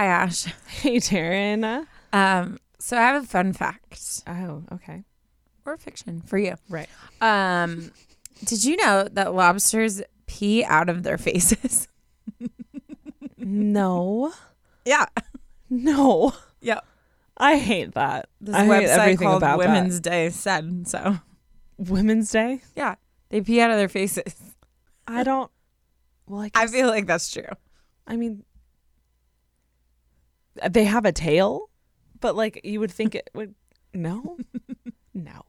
Hi, Ash. Hey, Taryn. Um, so I have a fun fact Oh, okay. or fiction for you. Right. Um, did you know that lobsters pee out of their faces? No. yeah. No. Yeah. I hate that. This I hate website everything called about Women's Day said so. Women's Day? Yeah. They pee out of their faces. I don't. Well, I, I guess, feel like that's true. I mean, they have a tail, but like you would think it would. No. no.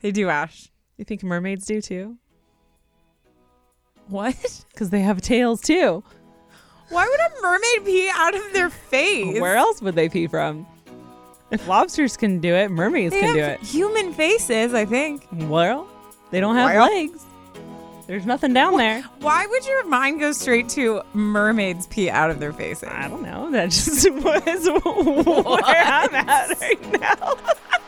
They do, Ash. You think mermaids do too? What? Because they have tails too. Why would a mermaid pee out of their face? Where else would they pee from? If lobsters can do it, mermaids They can do it. human faces, I think. Well, they don't have Well. legs. There's nothing down there. Why would your mind go straight to mermaids pee out of their faces? I don't know. That just was where I'm at right now.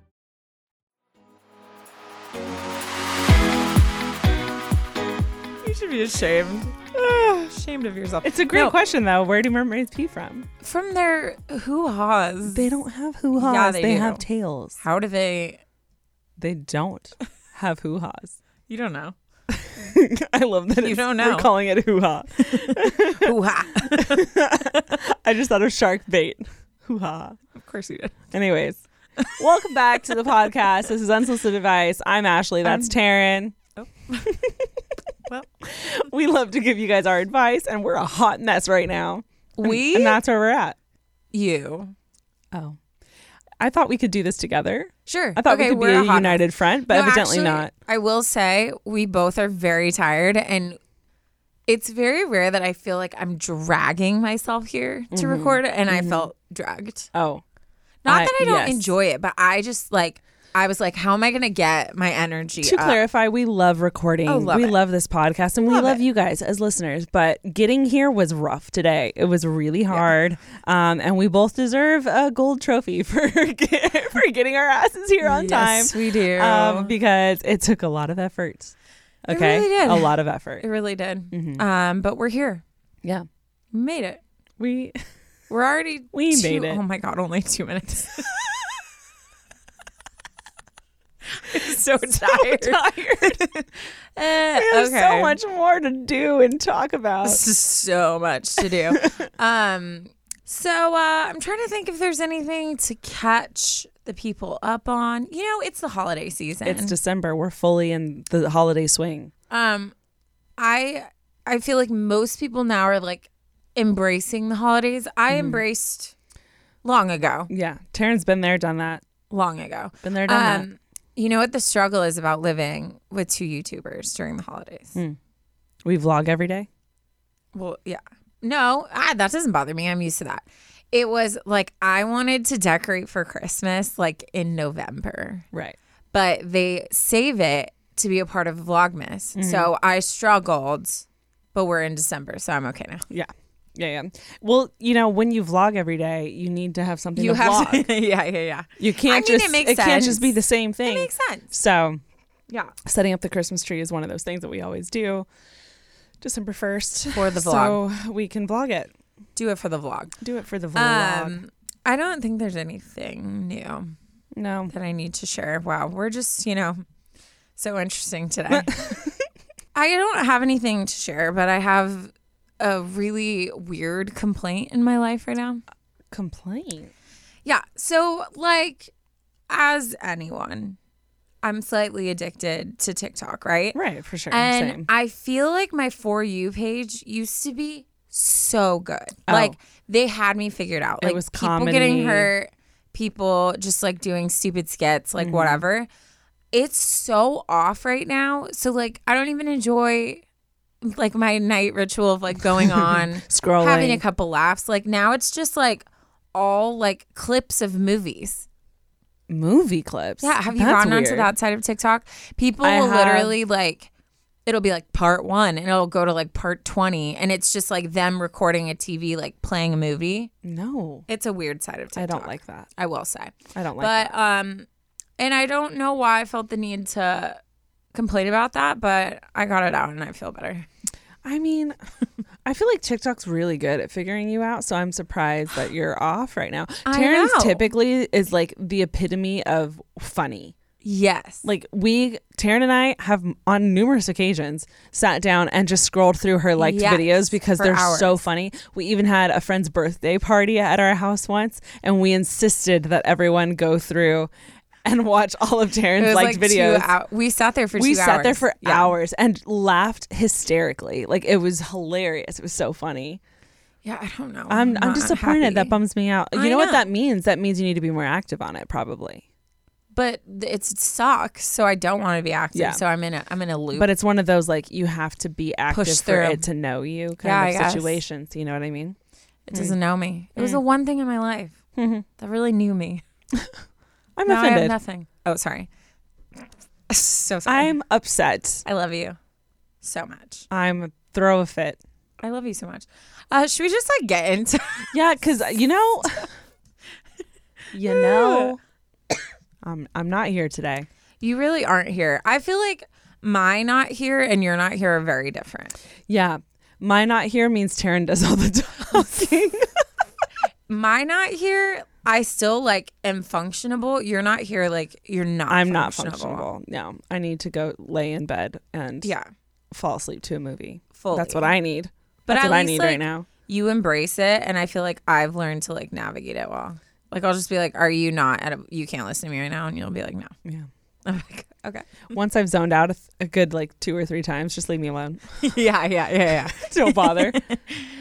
Should be ashamed. ashamed of yourself. It's a great No, question, though. Where do mermaids pee from? From their hoo haws. They don't have hoo haws. Yeah, they they have tails. How do they? They don't have hoo haws. You don't know. I love that You don't know. we're calling it hoo ha. Hoo ha. I just thought of shark bait. Hoo ha. of course you did. Anyways, welcome back to the podcast. This is Unsolicited Advice. I'm Ashley. That's Taryn. Oh. Well. we love to give you guys our advice, and we're a hot mess right now. And- We? and that's where we're at. You. Oh, I thought we could do this together. Sure. I thought okay, we could be a hot united front, but No, evidently actually, not. I will say we both are very tired and it's very rare that I feel like I'm dragging myself here to mm-hmm. record and I mm-hmm. felt dragged. Oh, Not I- that I don't yes. enjoy it, but I just like I was like, how am I gonna get my energy to up? clarify, we love recording. Oh, love we it. love this podcast and we Love love it. you guys as listeners. But getting here was rough today. It was really hard. Um, and we both deserve a gold trophy for for getting our asses here on Yes, time. we do. Um, because it took a lot of effort. It Okay. really did. A lot of effort. it really did. Mhm. Um, but we're here. Yeah. We made it. We We're already We two- made it. Oh my god, only two minutes. I'm so tired. tired. Eh, We have okay. so much more to do and talk about. so much to do. um, so uh, I'm trying to think if there's anything to catch the people up on. You know, it's the holiday season. It's December. We're fully in the holiday swing. um, I I feel like most people now are like embracing the holidays. I Mm-hmm. embraced long ago, Yeah. Taryn's been there, done that. long ago. Been there, done that. You know what the struggle is about living with two YouTubers during the holidays? Mm. We vlog every day. Well, yeah. No, ah, that doesn't bother me. I'm used to that. It was like I wanted to decorate for Christmas like in November, Right. but they save it to be a part of Vlogmas. So I struggled but we're in December, so I'm okay now. Yeah. Yeah, yeah. Well, you know, when you vlog every day, you need to have something You to have vlog. to, yeah, yeah, yeah. You can't I mean, just it makes can't just be the same thing. It makes sense. So, Yeah. setting up the Christmas tree is one of those things that we always do. December 1st. For the vlog. So we can vlog it. Do it for the vlog. Do it for the vlog. Um, I don't think there's anything new no. that I need to share. Wow, we're just, you know, so interesting today. I don't have anything to share, but I have a really weird complaint in my life right now. Complaint. Yeah. So, like, as anyone, I'm slightly addicted to TikTok, right? Right, for sure. And Same. I feel like my For You page used to be so good. Oh. Like, they had me figured out. It Like, was people getting hurt, people just like doing stupid skits, like Mm-hmm. whatever. It's so off right now. So, like, I don't even enjoy like my night ritual of like going on Scrolling. having a couple laughs. Like now it's just like all like clips of movies. movie clips. Yeah, have you That's gone onto that side of TikTok? People I will have. literally like it'll be like part 1 and it'll go to like part 20 and it's just like them recording a TV like playing a movie. No. It's a weird side of tiktok I don't like that. I will say. I don't like that. but um and I don't know why I felt the need to complain about that, but I got it out and I feel better. I mean, I feel like TikTok's really good at figuring you out, so I'm surprised that you're off right now. I Taryn know. typically is like the epitome of funny. Yes. Like we, Taryn and I have on numerous occasions sat down and just scrolled through her liked Yes, videos because they're so funny. We even had a friend's birthday party at our house once, and we insisted that everyone go through and watch all of Taryn's liked like videos. We sat there for we sat hours. there for Yeah. hours and laughed hysterically. Like it was hilarious. It was so funny. Yeah, I don't know. I'm I'm not disappointed. happy. That bums me out. You I know, what that means? That means you need to be more active on it, probably. but it sucks. So I don't want to be active. Yeah. So I'm in a I'm in a loop. But it's one of those like you have to be active Push for it to know you kind Yeah, of situations. You know what I mean? it doesn't know me. It Mm. was the one thing in my life that really knew me. I'm now I have nothing. Oh, sorry. So sorry. I'm upset. I love you so much. I'm throw a fit. I love you so much. Uh, should we just like get into? Yeah, because you know, you know, I'm I'm not here today. you really aren't here. I feel like my not here and you're not here are very different. Yeah, my not here means Taryn does all the talking. My not here, I still like am functionable. You're not here, like you're not. I'm not functionable. No, I need to go lay in bed and Yeah, fall asleep to a movie. fully. That's what I need. But That's at what I need like, right now. you embrace it and i feel like i've learned to like navigate it well like i'll just be like are you not at a you can't listen to me right now and you'll be like no Yeah. i'm like okay Once I've zoned out a, th- a good like two or three times, just leave me alone. yeah yeah yeah yeah Don't bother.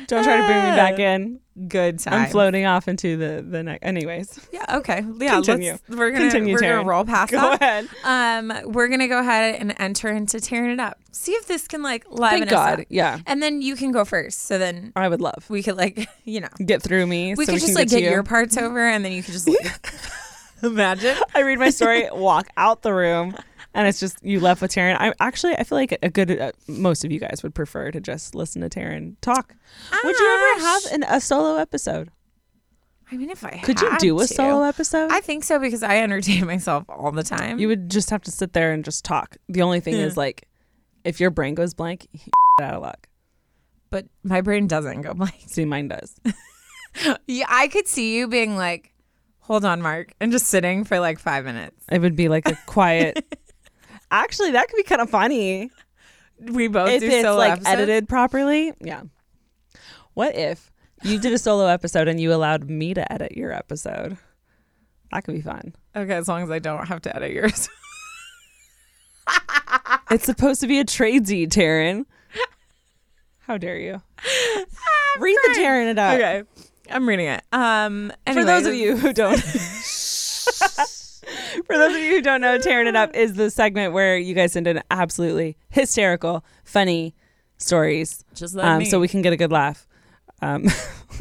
Don't try to bring me back in. Good time I'm floating off into the the next. Anyways, yeah okay yeah Continue. let's we're gonna Continue, we're Taryn. gonna roll past go that ahead. um we're gonna go ahead and enter into tearing it up see if this can like liven Thank us God. up. Yeah, and then you can go first so then I would love we could like you know get through me. we so could just can like get, get you. your parts over and then you could just leave. imagine I read my story, walk out the room, and it's just you left with Taryn. I actually I feel like a good uh, most of you guys would prefer to just listen to Taryn talk. Would you ever have an, a solo episode? I mean, if I had. Could you do a to. solo episode? I think so because I entertain myself all the time. you would just have to sit there and just talk. The only thing Yeah. is like, if your brain goes blank, you're out of luck. but my brain doesn't go blank. See, mine does. Yeah, I could see you being like, "Hold on, Mark," and just sitting for like five minutes. It would be like a quiet. Actually, that could be kind of funny We both if do it's solo like episodes. edited properly. Yeah. What if you did a solo episode and you allowed me to edit your episode? That could be fun. Okay, as long as I don't have to edit yours. It's supposed to be a tradesy, Taryn. How dare you? Read the Taryn it out. okay, I'm reading it. Um, For those of you who don't For those of you who don't know, Tearing It Up is the segment where you guys send in absolutely hysterical, funny stories. just let Um, so we can get a good laugh. Um,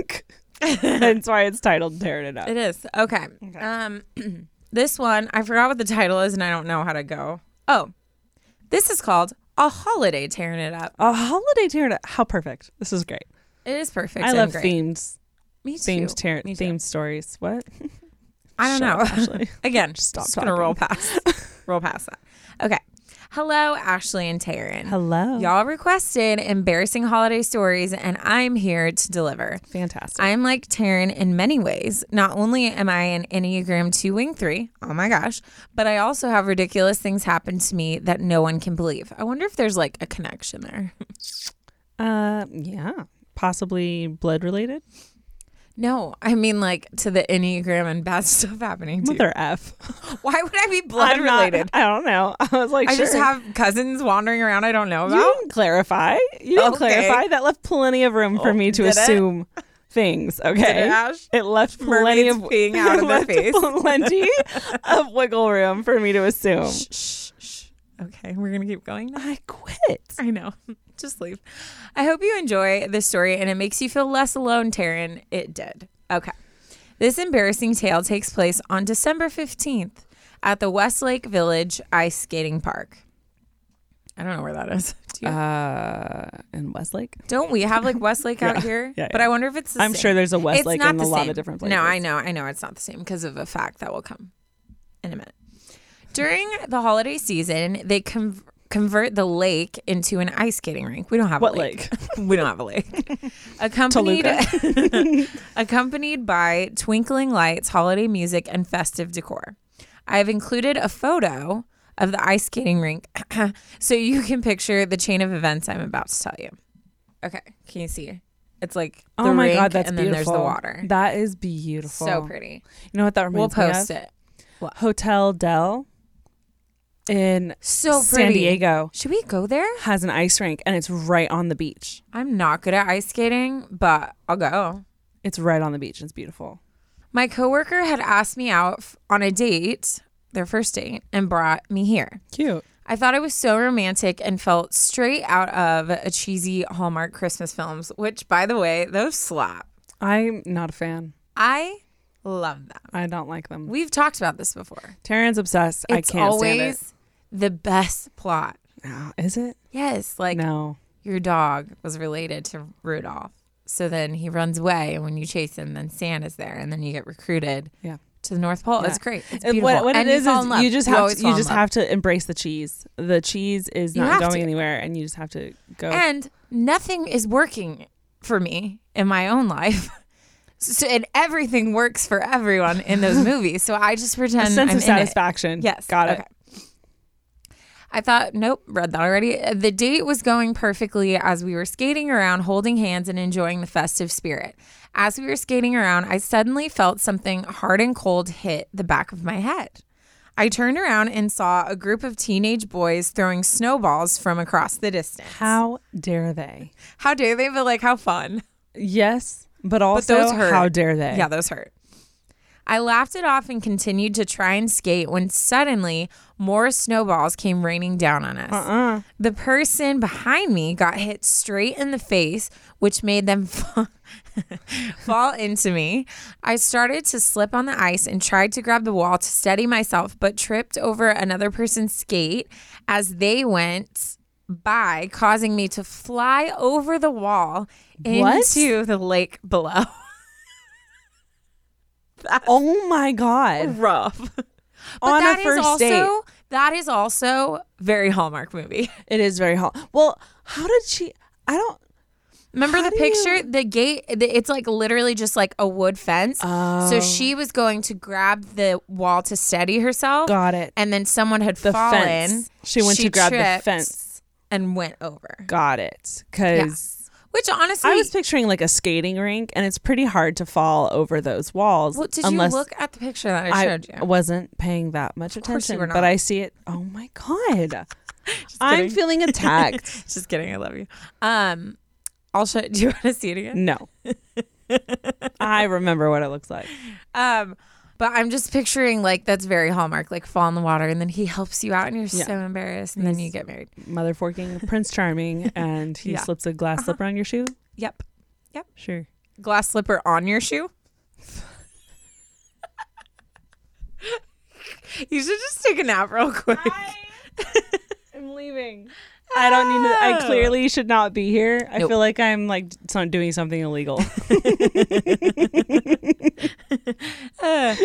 that's why it's titled Tearing It Up. It is okay. Um, this one I forgot what the title is, and I don't know how to go. Oh, this is called a holiday tearing it up. A holiday tearing it up. How perfect. This is great. It is perfect. I and love great. themes. Me too. Themes, tear, Me too. themed stories. What? I don't know. up, Ashley. Again, Stop just gonna roll past, roll past that. Okay. Hello, Ashley and Taryn. Hello. Y'all requested embarrassing holiday stories, and I'm here to deliver. Fantastic. I'm like Taryn in many ways. Not only am I an Enneagram 2 Wing 3, oh my gosh, but I also have ridiculous things happen to me that no one can believe. I wonder if there's like a connection there. uh, yeah. Possibly blood related. No, I mean like to the Enneagram and bad stuff happening to you. Mother F. Why would I be blood I'm not- related? I don't know. I was like, I just have cousins wandering around I don't know about. You didn't clarify. You didn't Okay. clarify. That left plenty of room for Oh, me to did it? assume things. Okay. it? It left plenty Mermaids of peeing out of left face. Plenty of wiggle room for me to assume. Shh, shh, shh. Okay, we're gonna keep going. now. I quit. I know. Just leave. I hope you enjoy this story and it makes you feel less alone, Taryn. It did. Okay. This embarrassing tale takes place on December 15th at the Westlake Village Ice Skating Park. I don't know where that is. Do you? Uh, in Westlake. don't we have like Westlake out Yeah. here? Yeah, But. I wonder if it's the I'm same. sure there's a Westlake in a lot of different places. No, I know, I know it's not the same because of a fact that will come in a minute. During the holiday season, they con- convert the lake into an ice skating rink. We don't have What a lake. we don't have a lake. Accompanied accompanied by twinkling lights, holiday music, and festive decor. I have included a photo of the ice skating rink so you can picture the chain of events I'm about to tell you. Okay, can you see? It's like Oh my god, that's and beautiful. then there's the water. That is beautiful. so pretty. You know what that reminds me? We'll me post of? it. Hotel Del in So San pretty. Diego Should we go there? has an ice rink and it's right on the beach. I'm not good at ice skating, but I'll go. It's right on the beach. It's beautiful. My coworker had asked me out on a date, their first date, and brought me here. Cute. I thought it was so romantic and felt straight out of a cheesy Hallmark Christmas films, which, by the way, those slap. I'm not a fan. I love them. I don't like them. We've talked about this before. Taryn's obsessed. It's I can't always the best plot. it. Oh, is it? Yes, like no. your dog was related to Rudolph. So then he runs away, and when you chase him, then Santa's there, and then you get recruited Yeah. to the North Pole. Yeah. It's great. It's beautiful. What, what it and you is fall is you just have always to, you just have to embrace the cheese. The cheese is not going to. anywhere, and you just have to go. And nothing is working for me in my own life. So, and everything works for everyone in those movies. So I just a pretend sense I'm of it. satisfaction. Yes. got it. okay. I thought, nope, read that already. The date was going perfectly as we were skating around, holding hands and enjoying the festive spirit. As we were skating around, I suddenly felt something hard and cold hit the back of my head. I turned around and saw a group of teenage boys throwing snowballs from across the distance. How dare they? How dare they? But like, how fun. Yes, but also those hurt. how dare they? Yeah, those hurt. I laughed it off and continued to try and skate when suddenly more snowballs came raining down on us. Uh-uh. The person behind me got hit straight in the face, which made them fall, fall into me. I started to slip on the ice and tried to grab the wall to steady myself, but tripped over another person's skate as they went by, causing me to fly over the wall What? into the lake below. Oh my god! rough. But On that a is first also date, that is also very Hallmark movie. it is very hot. Well, how did she? I don't. Remember the do picture? you- The gate. the- It's like literally just like a wood fence. Oh. So she was going to grab the wall to steady herself. Got it. And then someone had The fallen. fence. She went to grab the fence. and went over. Got it. Because Which honestly, I was picturing like a skating rink, and it's pretty hard to fall over those walls. well, did unless you look at the picture that I showed you? I wasn't paying that much Of course you attention, but. I see it. Oh my god! I'm feeling attacked. Just kidding. I love you. Um, I'll show. Do you want to see it again? no, I remember what it looks like. Um, but I'm just picturing like that's very Hallmark, like fall in the water, and then he helps you out, and you're Yeah. so embarrassed, and then you get married. Mother forking Prince Charming, and he Yeah. slips a glass uh-huh. slipper on your shoe. Yep. Yep, Sure. glass slipper on your shoe. you should just take a nap real quick. I'm leaving. I don't need to. I clearly should not be here. I Nope. feel like I'm like so- doing something illegal. Uh,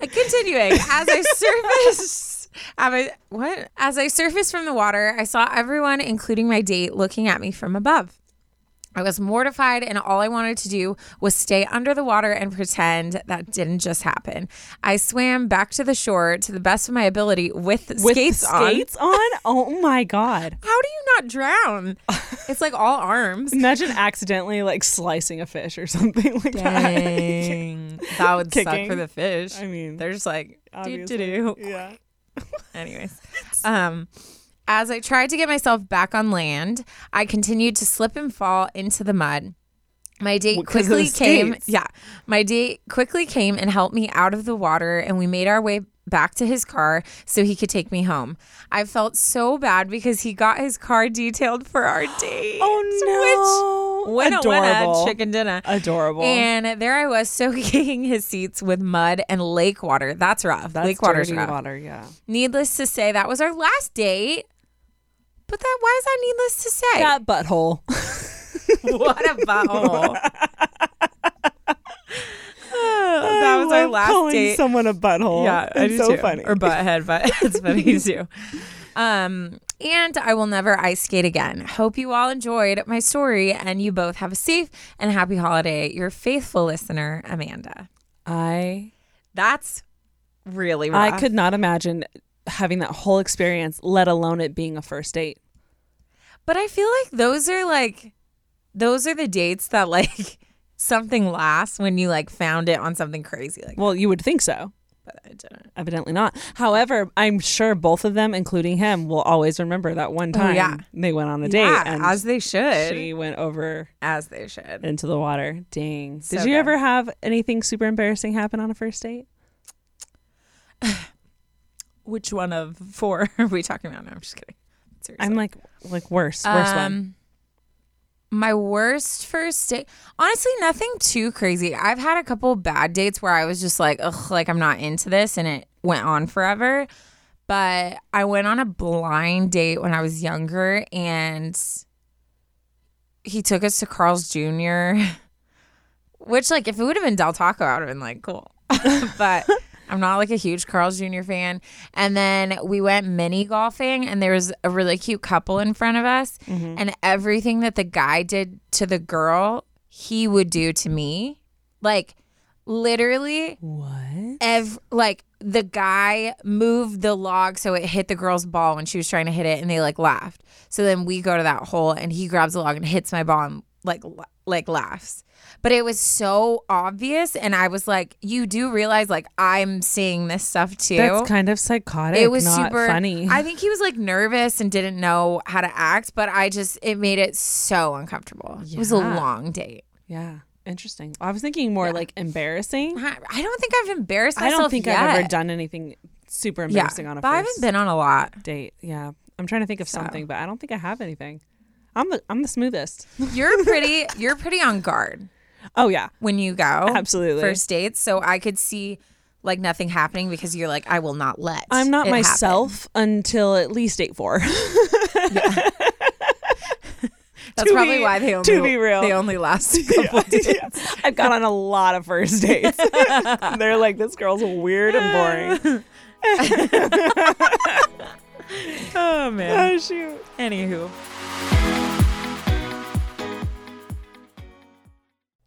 continuing, as I surfaced, I, what? As I surfaced from the water, I saw everyone, including my date, looking at me from above. I was mortified, and all I wanted to do was stay under the water and pretend that didn't just happen. I swam back to the shore to the best of my ability with, With skates, on. skates on? Oh my god! How do you not drown? it's like all arms. Imagine accidentally like slicing a fish or something like that. Dang, that would suck for the fish. I mean, they're just like do do do. Yeah. Anyways, um, as I tried to get myself back on land, I continued to slip and fall into the mud. My date quickly came. skates. Yeah, my date quickly came and helped me out of the water, and we made our way back to his car so he could take me home. I felt so bad because he got his car detailed for our date. Oh no! Which when I went Adorable. at chicken dinner. Adorable. And there I was soaking his seats with mud and lake water. That's rough. That's lake water's rough. water. Yeah. Needless to say, that was our last date. But that why is that needless to say? That butthole. what a butthole. that was our last calling date. Someone a butthole. yeah, I it's do so too. funny. Or butthead, but it's funny too. Um, and I will never ice skate again. Hope you all enjoyed my story and you both have a safe and happy holiday. Your faithful listener, Amanda. I That's really rough. I could not imagine having that whole experience, let alone it being a first date. But I feel like those are like those are the dates that like something lasts when you like found it on something crazy like Well, you would think so. but I didn't. Evidently not. However, I'm sure both of them, including him, will always remember that one time Oh, yeah. they went on a date Yeah, and as they should. she went over as they should. into the water. Dang. So Did you good. ever have anything super embarrassing happen on a first date? Which one of four are we talking about? No, I'm just kidding. Seriously. I'm like like worse. One. Um, My worst first date, honestly, nothing too crazy. I've had a couple bad dates where I was just like, ugh, like I'm not into this, and it went on forever. But I went on a blind date when I was younger, and he took us to Carl's Jr., which, like, if it would have been Del Taco, I would have been like, cool. but I'm not like a huge Carl's Jr. fan. And then we went mini golfing, and there was a really cute couple in front of us. Mm-hmm. And everything that the guy did to the girl, he would do to me. Like, literally, What? ev- like the guy moved the log so it hit the girl's ball when she was trying to hit it and they like laughed so then we go to that hole and he grabs the log and hits my ball and like like laughs but it was so obvious and i was like you do realize like i'm seeing this stuff too That's kind of psychotic. it was super funny. i think he was like nervous and didn't know how to act but i just it made it so uncomfortable it was a long date yeah. Interesting. I was thinking more like embarrassing. i don't think i've embarrassed myself. I don't think yet. I've ever done anything super embarrassing on a but i haven't been on a lot date. Yeah. I'm trying to think of So. something, but I don't think I have anything. I'm the I'm the smoothest. You're pretty you're pretty on guard Oh yeah. when you go. Absolutely. First dates. So I could see like nothing happening because you're like, I will not let. I'm not it happen. myself until at least date four. That's probably be- why they only to be real. they only last a couple dates. I've gone on a lot of first dates. They're like, this girl's weird and boring. Oh man. Oh shoot. Anywho.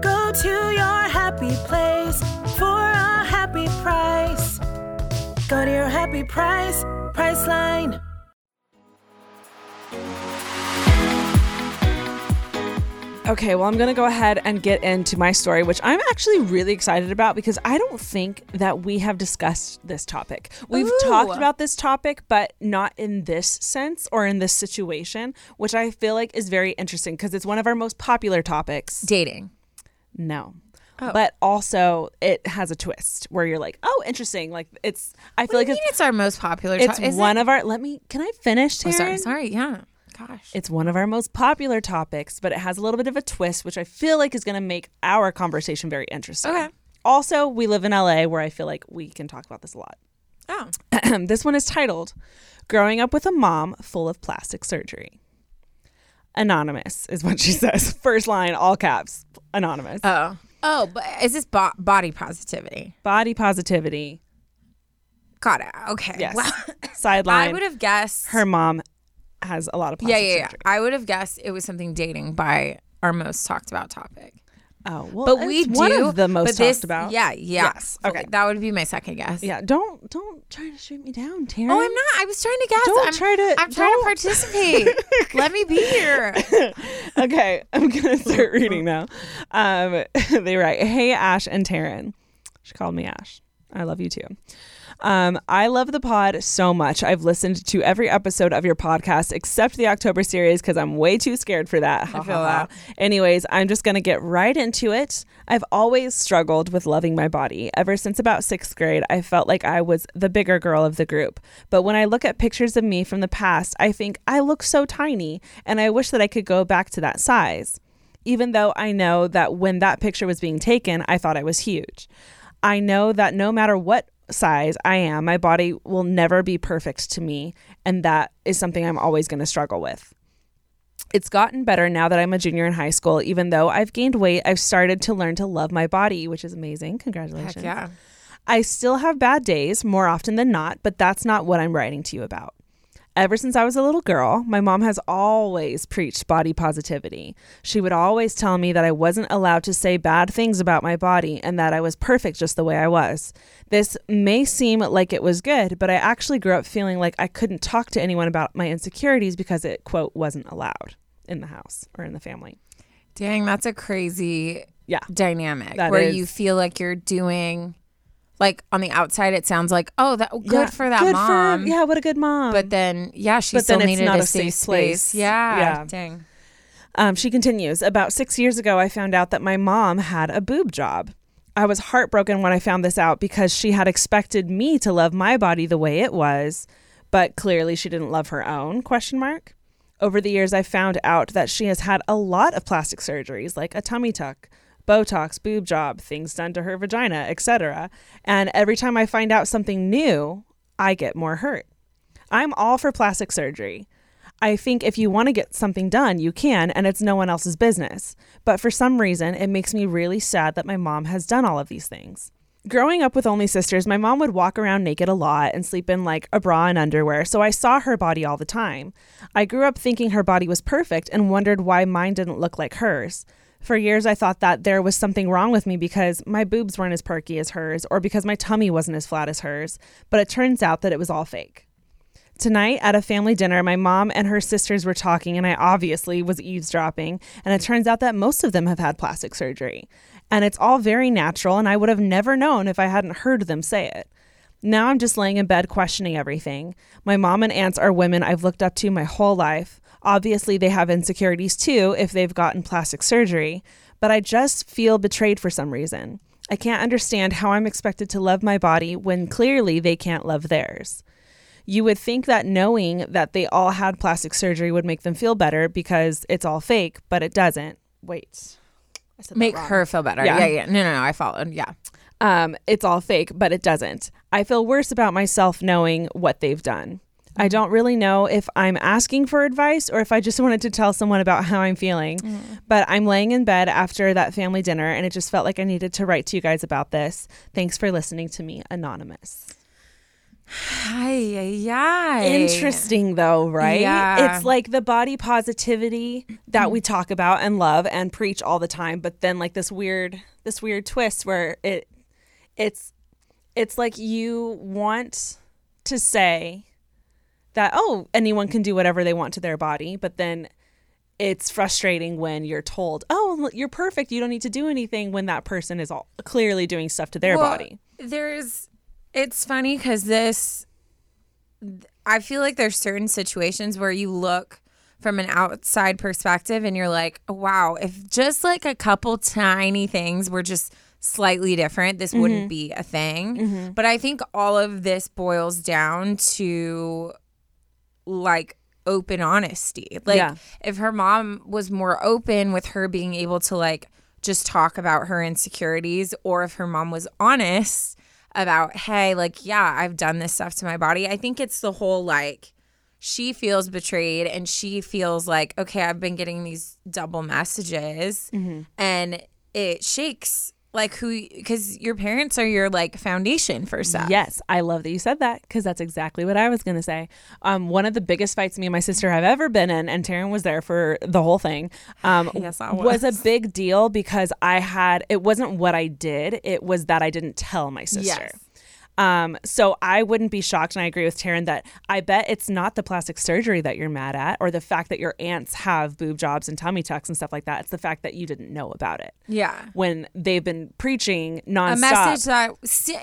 Go to your happy place for a happy price. Go to your happy price, Priceline. Okay, well, I'm going to go ahead and get into my story, which I'm actually really excited about because I don't think that we have discussed this topic. We've Ooh. talked about this topic, but not in this sense or in this situation, which I feel like is very interesting because it's one of our most popular topics. Dating. No. Oh. But also, it has a twist where you're like, oh, interesting. Like, it's, I feel I like it's, it's our most popular. it's to- one it? of our, let me, can I finish, Oh, sorry, sorry. Yeah. Gosh. It's one of our most popular topics, but it has a little bit of a twist, which I feel like is going to make our conversation very interesting. Okay. Also, we live in LA where I feel like we can talk about this a lot. oh. this one is titled Growing Up with a Mom Full of Plastic Surgery. Anonymous is what she says. First line, all caps. Anonymous. Oh. Oh, but is this bo- body positivity? Body positivity. Got it. Okay. Yes. Sideline. I would have guessed. her mom has a lot of yeah, yeah, yeah. I would have guessed it was something dating by our most talked about topic. Oh, well, But we do one of the most but this, talked about. Yeah, yeah. Yes. Okay. That would be my second guess. Yeah, don't don't try to shoot me down, Taryn. Oh, I'm not. I was trying to guess. Don't I'm, try to- I'm trying to don't- participate. Let me be here. okay, I'm gonna start reading now. Um, they write, "Hey Ash and Taryn." She called me Ash. I love you too. Um, I love the pod so much. I've listened to every episode of your podcast except the October series because I'm way too scared for that. I feel that. Anyways, I'm just going to get right into it. I've always struggled with loving my body. Ever since about sixth grade, I felt like I was the bigger girl of the group. But when I look at pictures of me from the past, I think I look so tiny and I wish that I could go back to that size. Even though I know that when that picture was being taken, I thought I was huge. I know that no matter what size I am, my body will never be perfect to me. And that is something I'm always going to struggle with. It's gotten better now that I'm a junior in high school. Even though I've gained weight, I've started to learn to love my body, which is amazing. Congratulations. Heck yeah. I still have bad days more often than not, but that's not what I'm writing to you about. Ever since I was a little girl, my mom has always preached body positivity. She would always tell me that I wasn't allowed to say bad things about my body and that I was perfect just the way I was. This may seem like it was good, but I actually grew up feeling like I couldn't talk to anyone about my insecurities because it, quote, wasn't allowed in the house or in the family. Dang, that's a crazy Yeah. dynamic That where is. you feel like you're doing, like on the outside, it sounds like, oh, that good Yeah, for that good mom. For, yeah, what a good mom. But then, yeah, she But still then it's needed not a, a safe, safe place. Yeah. Yeah. Dang. Um, she continues About six years ago, I found out that my mom had a boob job. I was heartbroken when I found this out because she had expected me to love my body the way it was, but clearly she didn't love her own? Question mark. Over the years, I found out that she has had a lot of plastic surgeries, like a tummy tuck, Botox, boob job, things done to her vagina, etc. And every time I find out something new, I get more hurt. I'm all for plastic surgery. I think if you want to get something done, you can, and it's no one else's business. But for some reason, it makes me really sad that my mom has done all of these things. Growing up with only sisters, my mom would walk around naked a lot and sleep in like a bra and underwear, so I saw her body all the time. I grew up thinking her body was perfect and wondered why mine didn't look like hers. For years, I thought that there was something wrong with me because my boobs weren't as perky as hers or because my tummy wasn't as flat as hers, but it turns out that it was all fake. Tonight at a family dinner, my mom and her sisters were talking, and I obviously was eavesdropping. And it turns out that most of them have had plastic surgery. And it's all very natural, and I would have never known if I hadn't heard them say it. Now I'm just laying in bed questioning everything. My mom and aunts are women I've looked up to my whole life. Obviously, they have insecurities too if they've gotten plastic surgery, but I just feel betrayed for some reason. I can't understand how I'm expected to love my body when clearly they can't love theirs. You would think that knowing that they all had plastic surgery would make them feel better because it's all fake, but it doesn't. Wait. I said that Make her feel better. Yeah. Yeah. yeah, No, no, no. I followed. Yeah. Um, it's all fake, but it doesn't. I feel worse about myself knowing what they've done. I don't really know if I'm asking for advice or if I just wanted to tell someone about how I'm feeling. But I'm laying in bed after that family dinner and it just felt like I needed to write to you guys about this. Thanks for listening to me, Anonymous. Hi, yeah. Interesting though, right? Yeah. It's like the body positivity that we talk about and love and preach all the time, but then like this weird this weird twist where it it's it's like you want to say that oh, anyone can do whatever they want to their body, but then it's frustrating when you're told, "Oh, you're perfect. You don't need to do anything." When that person is all clearly doing stuff to their Well, body. There's, it's funny because this, I feel like there's certain situations where you look from an outside perspective and you're like, wow, if just like a couple tiny things were just slightly different, this wouldn't mm-hmm. be a thing. Mm-hmm. But I think all of this boils down to like open honesty. Like Yeah. if her mom was more open with her being able to like just talk about her insecurities or if her mom was honest about hey like yeah I've done this stuff to my body I think it's the whole like she feels betrayed and she feels like okay I've been getting these double messages mm-hmm. and it shakes like who because your parents are your like foundation for stuff Yes, I love that you said that because that's exactly what I was going to say. Um, one of the biggest fights me and my sister have ever been in, and Taryn was there for the whole thing, um, Yes, I was a big deal because I had, it wasn't what I did, it was that I didn't tell my sister. Yes. Um, so I wouldn't be shocked, and I agree with Taryn that I bet it's not the plastic surgery that you're mad at, or the fact that your aunts have boob jobs and tummy tucks and stuff like that. It's the fact that you didn't know about it yeah when they've been preaching nonstop. a message that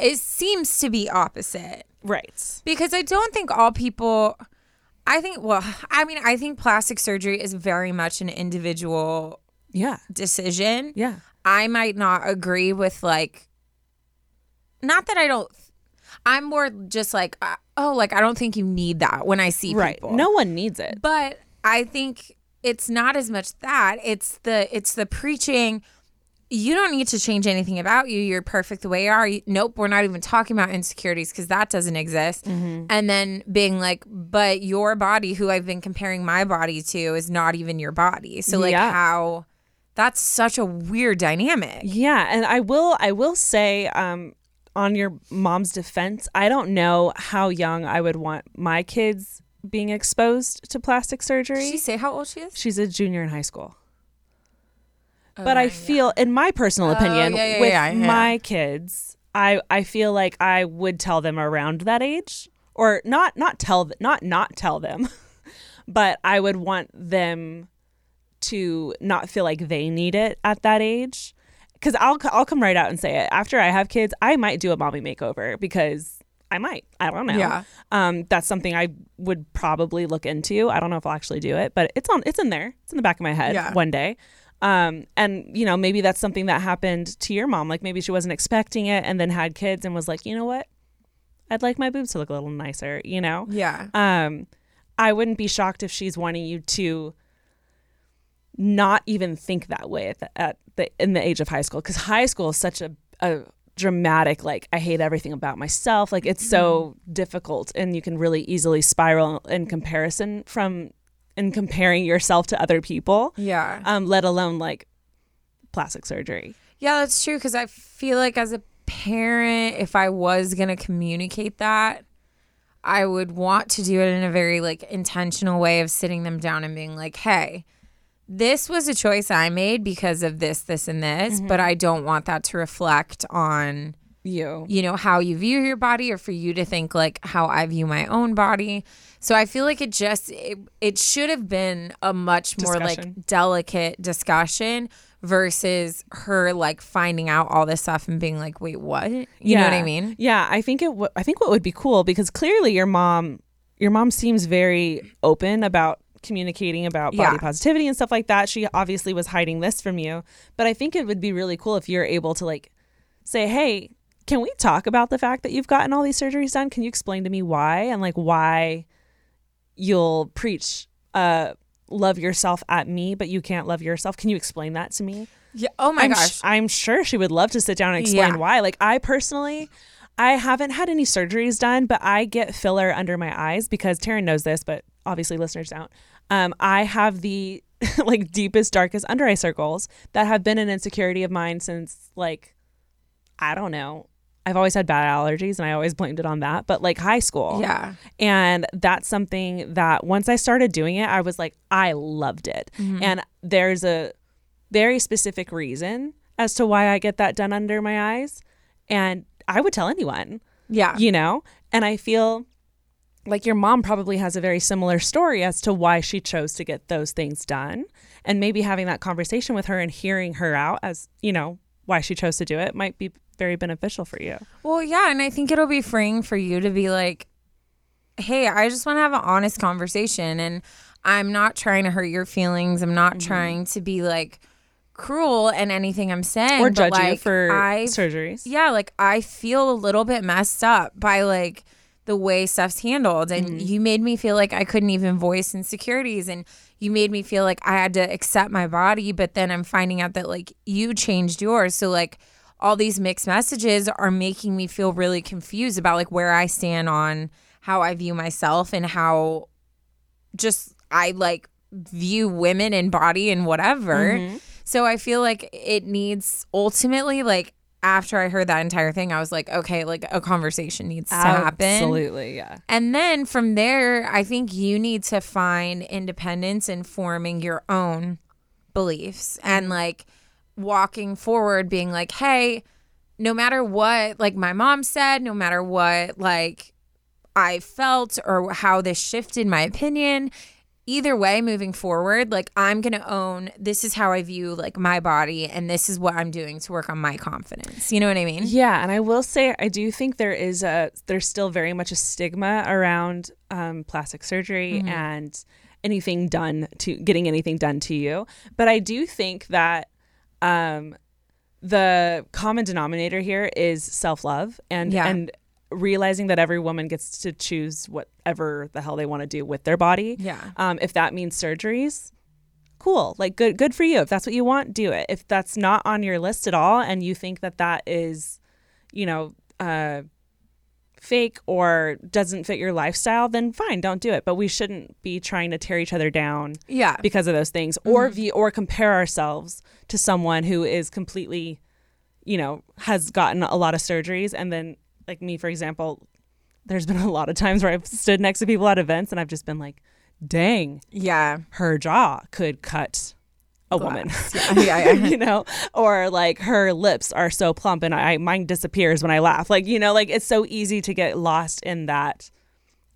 it seems to be opposite right? because I don't think all people. I think well, I mean, I think plastic surgery is very much an individual Yeah, decision. yeah. I might not agree with like. Not that I don't. I'm more just like uh, oh, like I don't think you need that when I see right people. no one needs it but I think it's not as much that it's the it's the preaching. You don't need to change anything about you. You're perfect the way you are. Nope, we're not even talking about insecurities because that doesn't exist. And then being like, but your body, who I've been comparing my body to, is not even your body. So like, Yeah. how? That's such a weird dynamic. yeah and i will i will say um on your mom's defense i don't know how young i would want my kids being exposed to plastic surgery Did she say how old she is? she's a junior in high school oh, but i feel in my personal oh, opinion Oh, yeah, yeah, with yeah, yeah. my kids i i feel like i would tell them around that age or not not tell not not tell them but i would want them to not feel like they need it at that age because I'll I'll come right out and say it. After I have kids I might do a mommy makeover because I might. I don't know. Yeah. um that's something I would probably look into. I don't know if I'll actually do it but it's on it's in there. It's in the back of my head Yeah. one day. Um and you know maybe that's something that happened to your mom. Like maybe she wasn't expecting it and then had kids and was like you know what? I'd like my boobs to look a little nicer you know? Yeah. um, I wouldn't be shocked if she's wanting you to not even think that way at the, at the in the age of high school because high school is such a, a dramatic like I hate everything about myself like it's so difficult and you can really easily spiral in comparison from in comparing yourself to other people Yeah. um let alone like plastic surgery Yeah, that's true. Because I feel like as a parent, if I was gonna communicate that, I would want to do it in a very like intentional way of sitting them down and being like, "Hey, this was a choice I made because of this, this, and this, but mm-hmm. I don't want that to reflect on You. you know how you view your body or for you to think like how i view my own body so i feel like it just it, it should have been a much more Discussion. like delicate discussion versus her like finding out all this stuff and being like wait what you know what i mean Yeah, I think it. W- I think what would be cool because clearly your mom, your mom seems very open about communicating about body Yeah. positivity and stuff like that. She obviously was hiding this from you, but I think it would be really cool if you're able to like say, "Hey, can we talk about the fact that you've gotten all these surgeries done? Can you explain to me why and like why you'll preach uh love yourself at me, but you can't love yourself? Can you explain that to me?" yeah oh my I'm gosh sh- I'm sure she would love to sit down and explain Yeah. why. Like I personally, I haven't had any surgeries done, but I get filler under my eyes because Taryn knows this, but obviously listeners don't. Um, I have the like deepest, darkest under eye circles that have been an insecurity of mine since like I don't know. I've always had bad allergies and I always blamed it on that, but like high school. yeah And that's something that once I started doing it, I was like, I loved it. And there's a very specific reason as to why I get that done under my eyes. And I would tell anyone, yeah you know? And I feel like your mom probably has a very similar story as to why she chose to get those things done. And maybe having that conversation with her and hearing her out as, you know, why she chose to do it might be very beneficial for you. Well, yeah, and I think it'll be freeing for you to be like, "Hey, I just want to have an honest conversation and I'm not trying to hurt your feelings. I'm not Mm-hmm. trying to be like cruel in anything I'm saying Or judge you for I surgeries. Yeah, like I feel a little bit messed up by like the way stuff's handled and Mm-hmm. you made me feel like I couldn't even voice insecurities and you made me feel like I had to accept my body, but then I'm finding out that like you changed yours. So like all these mixed messages are making me feel really confused about like where I stand on how I view myself and how just I like view women and body and whatever. Mm-hmm. So I feel like it needs ultimately like after I heard that entire thing, I was like, okay, like a conversation needs to happen. Absolutely, yeah. And then from there, I think you need to find independence in forming your own beliefs and mm-hmm. like walking forward, being like, hey, no matter what, like my mom said, no matter what, like I felt or how this shifted my opinion, either way, moving forward, like I'm going to own this is how I view like my body and this is what I'm doing to work on my confidence. You know what I mean? Yeah, and I will say I do think there is a there's still very much a stigma around um, plastic surgery Mm-hmm. and anything done to getting anything done to you. But I do think that um, the common denominator here is self love and Yeah. and realizing that every woman gets to choose whatever the hell they want to do with their body. Yeah. Um, if that means surgeries, cool. Like good good for you. If that's what you want, do it. If that's not on your list at all and you think that that is, you know, uh fake or doesn't fit your lifestyle, then fine, don't do it. But we shouldn't be trying to tear each other down Yeah. because of those things or view or compare ourselves to someone who is completely you know has gotten a lot of surgeries and then like me for example there's been a lot of times where I've stood next to people at events and I've just been like dang Yeah. her jaw could cut a woman Yeah, yeah, yeah. you know or like her lips are so plump and I mine disappears when I laugh like you know like it's so easy to get lost in that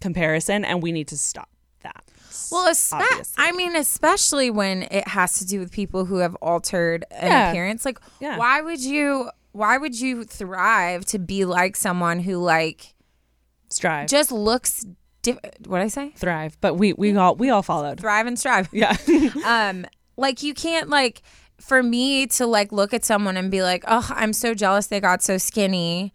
comparison and we need to stop that Well, espe- I mean, especially when it has to do with people who have altered an appearance. Like, why would you? Why would you thrive to be like someone who like strive just looks? Diff- what I say? thrive but we we all we all followed Thrive and strive. yeah um, like you can't like for me to like look at someone and be like, oh, I'm so jealous they got so skinny.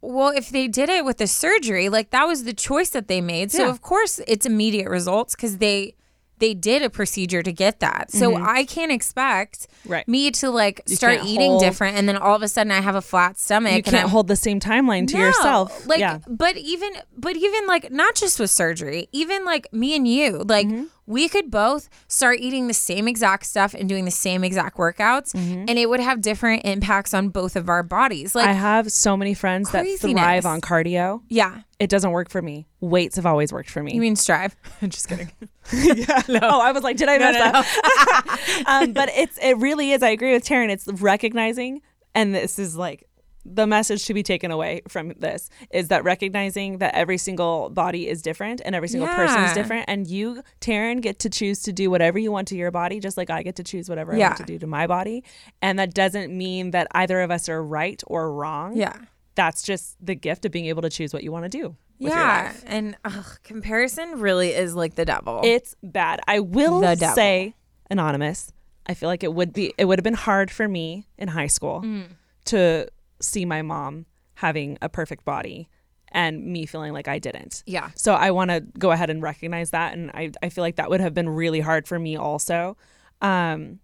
Well, if they did it with the surgery, like that was the choice that they made. So Yeah. of course it's immediate results because they they did a procedure to get that. So I can't expect Mm-hmm. Right. me to like You start can't hold- different and then all of a sudden I have a flat stomach. you can't hold the same timeline to no, yourself Like, yeah but even, but even like not just with surgery, even like me and you, like Mm-hmm. We could both start eating the same exact stuff and doing the same exact workouts, Mm-hmm. and it would have different impacts on both of our bodies. Like, i have so many friends that thrive on cardio yeah, it doesn't work for me weights have always worked for me you mean strive? I'm just kidding. Yeah, no. Oh, I was like, did I mess up? um, but it's it really is. I agree with Taryn. It's recognizing, and this is like the message to be taken away from this is that recognizing that every single body is different and every single person is different and you Taryn get to choose to do whatever you want to your body just like I get to choose whatever I want to do to my body and that doesn't mean that either of us are right or wrong Yeah. that's just the gift of being able to choose what you want to do with your Yeah. And ugh, comparison really is like the devil. It's bad. I will say, anonymous. I feel like it would be. It would have been hard for me in high school Mm. to see my mom having a perfect body and me feeling like I didn't. Yeah. So I want to go ahead and recognize that, and I I feel like that would have been really hard for me also. Um,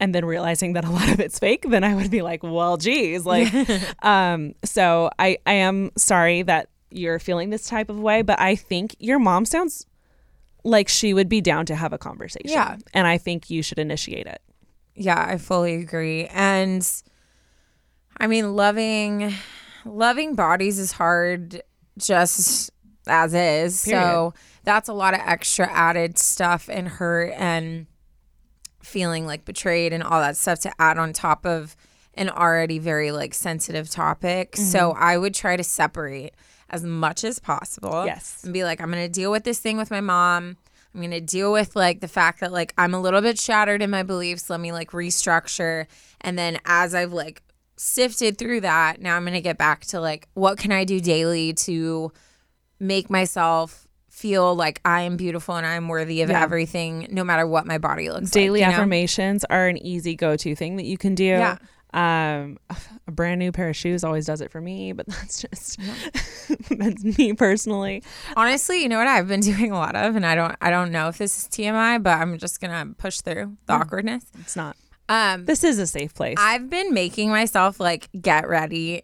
and then realizing that a lot of it's fake, then I would be like, well, geez, like, um. So I I am sorry that you're feeling this type of way, but I think your mom sounds like she would be down to have a conversation. Yeah. And I think you should initiate it. Yeah, I fully agree. And I mean, loving loving bodies is hard just as is. So that's a lot of extra added stuff and hurt and feeling like betrayed and all that stuff to add on top of an already very like sensitive topic. So mm-hmm. I would try to separate as much as possible. Yes. And be like, I'm gonna deal with this thing with my mom. I'm gonna deal with like the fact that like I'm a little bit shattered in my beliefs. Let me like restructure. And then as I've like sifted through that, now I'm gonna get back to like what can I do daily to make myself feel like I am beautiful and I'm worthy of Yeah. everything, no matter what my body looks Daily like. know? affirmations are an easy go to thing that you can do. Yeah. Um, a brand new pair of shoes always does it for me, but that's just that's me personally. Honestly, you know what I've been doing a lot of, and I don't I don't know if this is TMI, but I'm just gonna push through the awkwardness. It's not. Um This is a safe place. I've been making myself like get ready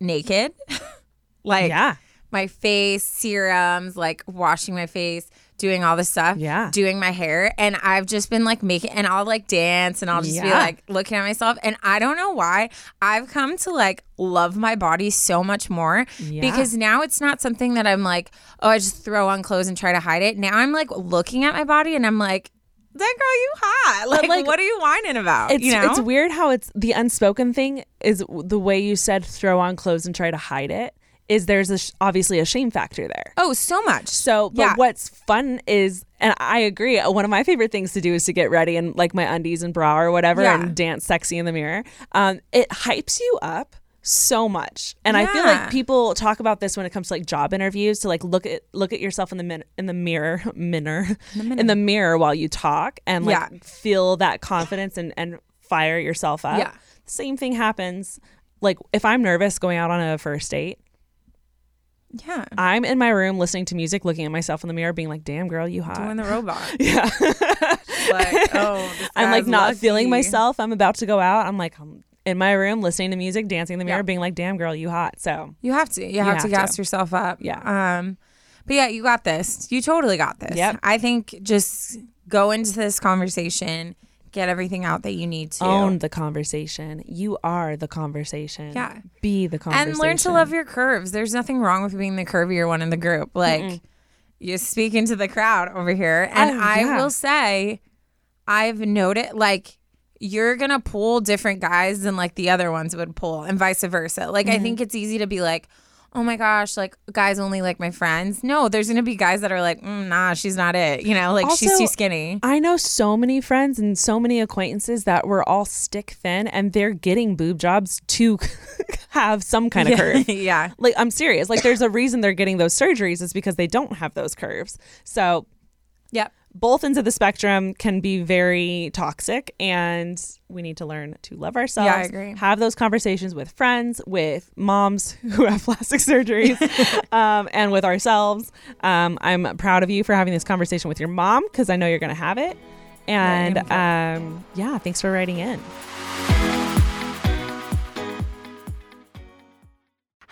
naked. like yeah. my face, serums, like washing my face, doing all this stuff. Yeah. Doing my hair. And I've just been like making and I'll like dance and I'll just be like looking at myself. And I don't know why. I've come to like love my body so much more Yeah. because now it's not something that I'm like, oh, I just throw on clothes and try to hide it. Now I'm like looking at my body and I'm like, that girl, you hot. Like, like, what are you whining about? It's you know? it's weird how it's the unspoken thing is the way you said throw on clothes and try to hide it is there's a sh- obviously a shame factor there. Oh, so much. So, but Yeah. what's fun is, and I agree, uh, one of my favorite things to do is to get ready and like my undies and bra or whatever Yeah. and dance sexy in the mirror. Um, it hypes you up so much, and I feel like people talk about this when it comes to like job interviews to like look at look at yourself in the min- in the mirror mirror in the mirror while you talk and like Yeah. feel that confidence and and fire yourself up. Yeah. Same thing happens. Like if I'm nervous going out on a first date, yeah. I'm in my room listening to music, looking at myself in the mirror, being like, "Damn, girl, you hot." Doing the robot. yeah, like, oh, I'm like not feeling myself. I'm about to go out. I'm like I'm in my room listening to music, dancing in the mirror, Yeah. being like, "Damn, girl, you hot." So You have to. You, have, have to gas to. yourself up. Yeah. Um, but yeah, you got this. You totally got this. Yep. I think just go into this conversation, get everything out that you need to, own the conversation. You are the conversation. Yeah. be the conversation, and learn to love your curves. There's nothing wrong with being the curvier one in the group. Like you speak into the crowd over here, and Oh, I will say, I've noted like. You're gonna pull different guys than like the other ones would pull, and vice versa. Like I Mm-hmm. think it's easy to be like, oh my gosh, like guys only like my friends. No, there's gonna be guys that are like, mm, nah, she's not it. You know, like she's too skinny. I know so many friends and so many acquaintances that were all stick thin, and they're getting boob jobs to have some kind of curve. yeah. Like I'm serious. Like there's a reason they're getting those surgeries is because they don't have those curves. So Yep. Both ends of the spectrum can be very toxic and we need to learn to love ourselves. Yeah, I agree. Have those conversations with friends, with moms who have plastic surgeries, um, and with ourselves. Um, I'm proud of you for having this conversation with your mom because I know you're going to have it. And um, yeah, thanks for writing in.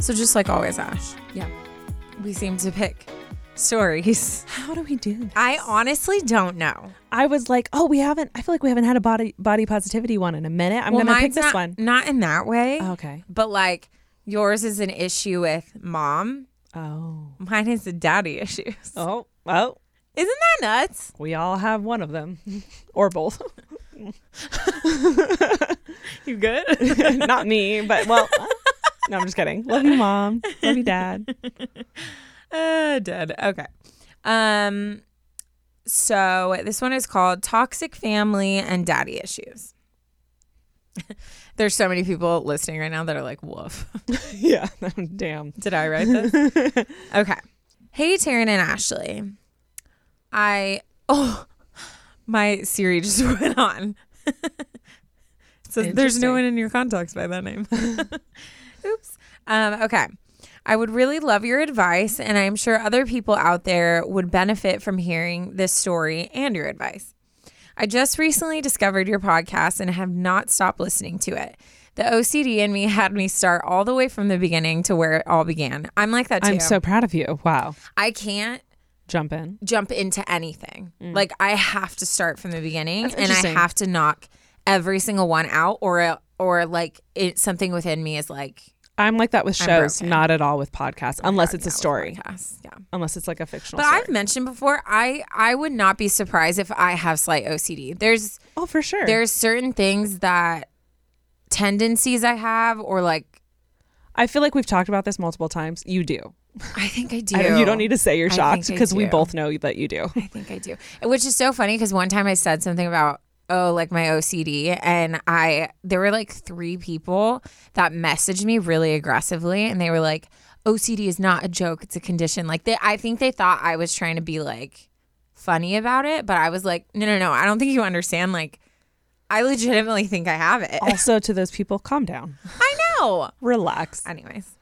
So just like always, Ash, Yeah. we seem to pick stories. How do we do? This? I honestly don't know. I was like, oh, we haven't. I feel like we haven't had a body body positivity one in a minute. I'm Well, gonna pick mine's this not, one. Not in that way. Oh, okay. But like yours is an issue with mom. Oh. Mine is the daddy issues. Oh. Oh. Isn't that nuts? We all have one of them, or both. You good? Not me, but well. No, I'm just kidding. Love you, mom. Love you, dad. uh, dead. Okay. Um. So this one is called "Toxic Family and Daddy Issues." There's so many people listening right now that are like, "Woof." yeah. Damn. Did I write this? okay. Hey, Taryn and Ashley. I oh, my Siri just went on. so there's no one in your contacts by that name. Um, okay. I would really love your advice, and I'm sure other people out there would benefit from hearing this story and your advice. I just recently discovered your podcast and have not stopped listening to it. The OCD in me had me start all the way from the beginning to where it all began. I'm like that too. I'm so proud of you. Wow. I can't Jump in. jump into anything. Like I have to start from the beginning and I have to knock every single one out or or like it something within me is like I'm like that with shows, not at all with podcasts, unless it's a story. Yeah. Unless it's like a fictional But story. I've mentioned before, I I would not be surprised if I have slight OCD. There's oh, for sure. there's certain things that tendencies I have or like I feel like we've talked about this multiple times. You do. I think I do. I you don't need to say you're shocked because we both know that you do. I think I do. Which is so funny because one time I said something about oh like my OCD and I there were like three people that messaged me really aggressively and they were like OCD is not a joke it's a condition like they I think they thought I was trying to be like funny about it but I was like no no no I don't think you understand like I legitimately think I have it. also, to those people, calm down, I know. relax. Anyways.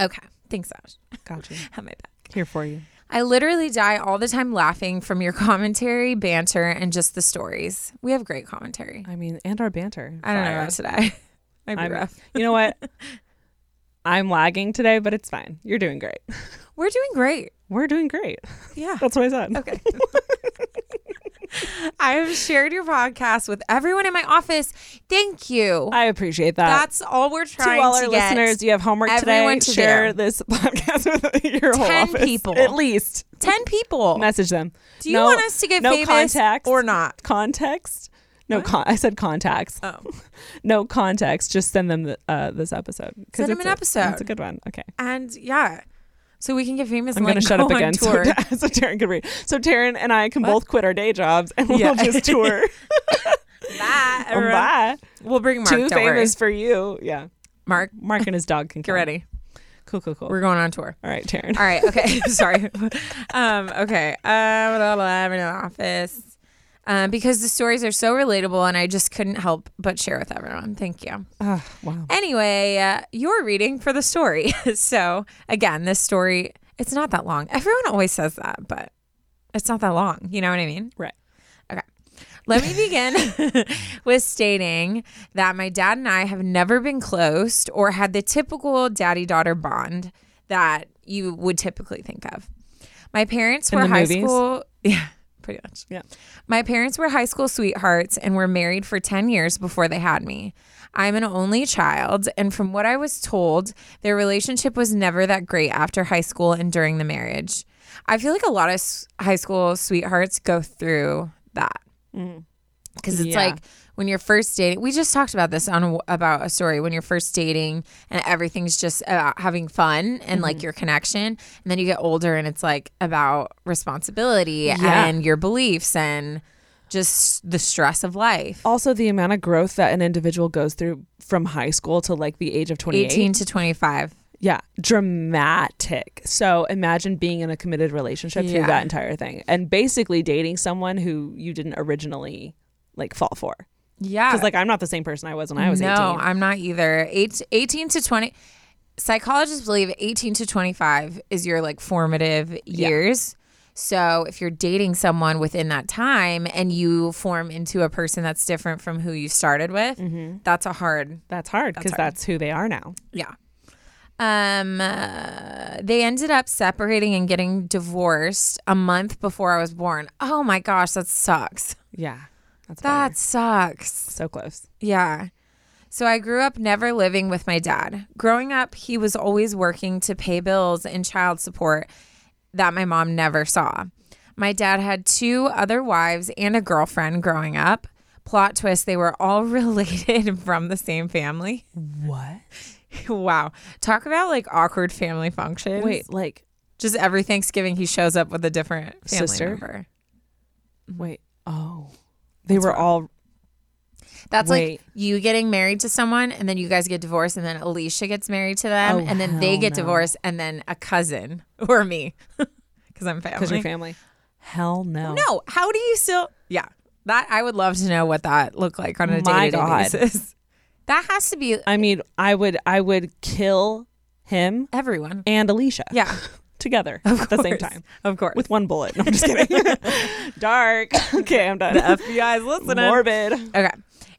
Okay. Thanks, Ash. Got you. Have my back. Here for you. I literally die all the time laughing from your commentary, banter, and just the stories. We have great commentary. I mean, and our banter. I don't know Fire. about today. Might be I'm- rough. You know what? I'm lagging today, but it's fine. You're doing great. We're doing great. We're doing great. Yeah. That's what I said. Okay. I have shared your podcast with everyone in my office. Thank you. I appreciate that. That's all we're trying to all our to listeners, you have homework today. to Share do. this podcast with your whole 10 office. people. At least. 10 people. Message them. Do you No- want us to get no famous context or not? Context? No, con- I said contacts. Oh. No context. Just send them the, uh, this episode. Send them an a- episode. It's a good one. Okay. And yeah. So we can get famous I'm and going to like, shut up go on again so, tour. so Taryn can read. So Taryn and I can What? both quit our day jobs and we'll Yeah. just tour. Bye. Bye. We'll bring Mark. Too don't worry. famous for you. Yeah. Mark, Mark and his dog can get come. ready. Cool, cool, cool. We're going on tour. All right, Taryn. All right. Okay. Sorry. Um, okay. Uh, blah, blah, blah, I'm in the office. Um, because the stories are so relatable and I just couldn't help but share with everyone. Thank you. Wow. Anyway, uh, you're reading for the story. so, again, this story, it's not that long. Everyone always says that, but it's not that long. You know what I mean? Right. Okay. Let me begin with stating that my dad and I have never been close or had the typical daddy daughter bond that you would typically think of. My parents In were high movies? school. Yeah, pretty much. Yeah. My parents were high school sweethearts and were married for 10 years before they had me. I'm an only child, and from what I was told, their relationship was never that great after high school and during the marriage. I feel like a lot of high school sweethearts go through that mm. because it's Yeah. like when you're first dating. We just talked about this on about a story when you're first dating and everything's just about having fun and like mm-hmm. your connection, and then you get older and it's like about responsibility Yeah. and your beliefs and just the stress of life. Also, the amount of growth that an individual goes through from high school to like the age of 28. 18 to 25. Yeah, dramatic. So imagine being in a committed relationship through that entire thing and basically dating someone who you didn't originally like fall for. Yeah. Because like I'm not the same person I was when I was no, 18. I'm not either. Eight, 18 to 20. Psychologists believe 18 to 25 is your like formative years. So if you're dating someone within that time and you form into a person that's different from who you started with, that's a hard That's hard because That's that's who they are now. yeah. Um, uh, they ended up separating and getting divorced a month before I was born. Oh my gosh, that sucks. Yeah. That's That bummer. sucks. so close. Yeah. So I grew up never living with my dad. Growing up, he was always working to pay bills and child support that my mom never saw. My dad had two other wives and a girlfriend growing up. Plot twist, they were all related from the same family. What? wow. Talk about like awkward family functions. Wait, like, Just every Thanksgiving he shows up with a different family Sister? member. wait. Oh. They were all That's like you getting married to someone and then you guys get divorced and then Alicia gets married to them Oh, and then they hell get no. divorced and then a cousin or me because I'm family. because your family. Hell no. No, how do you still? Yeah, that I would love to know what that looked like on a My day to day God. basis. That has to be I mean, I would I would kill him everyone. and Alicia. Yeah, Together of at the same time. Of course. With one bullet. No, I'm just kidding. Dark. Okay, I'm done. the FBI's listening. Morbid. Okay.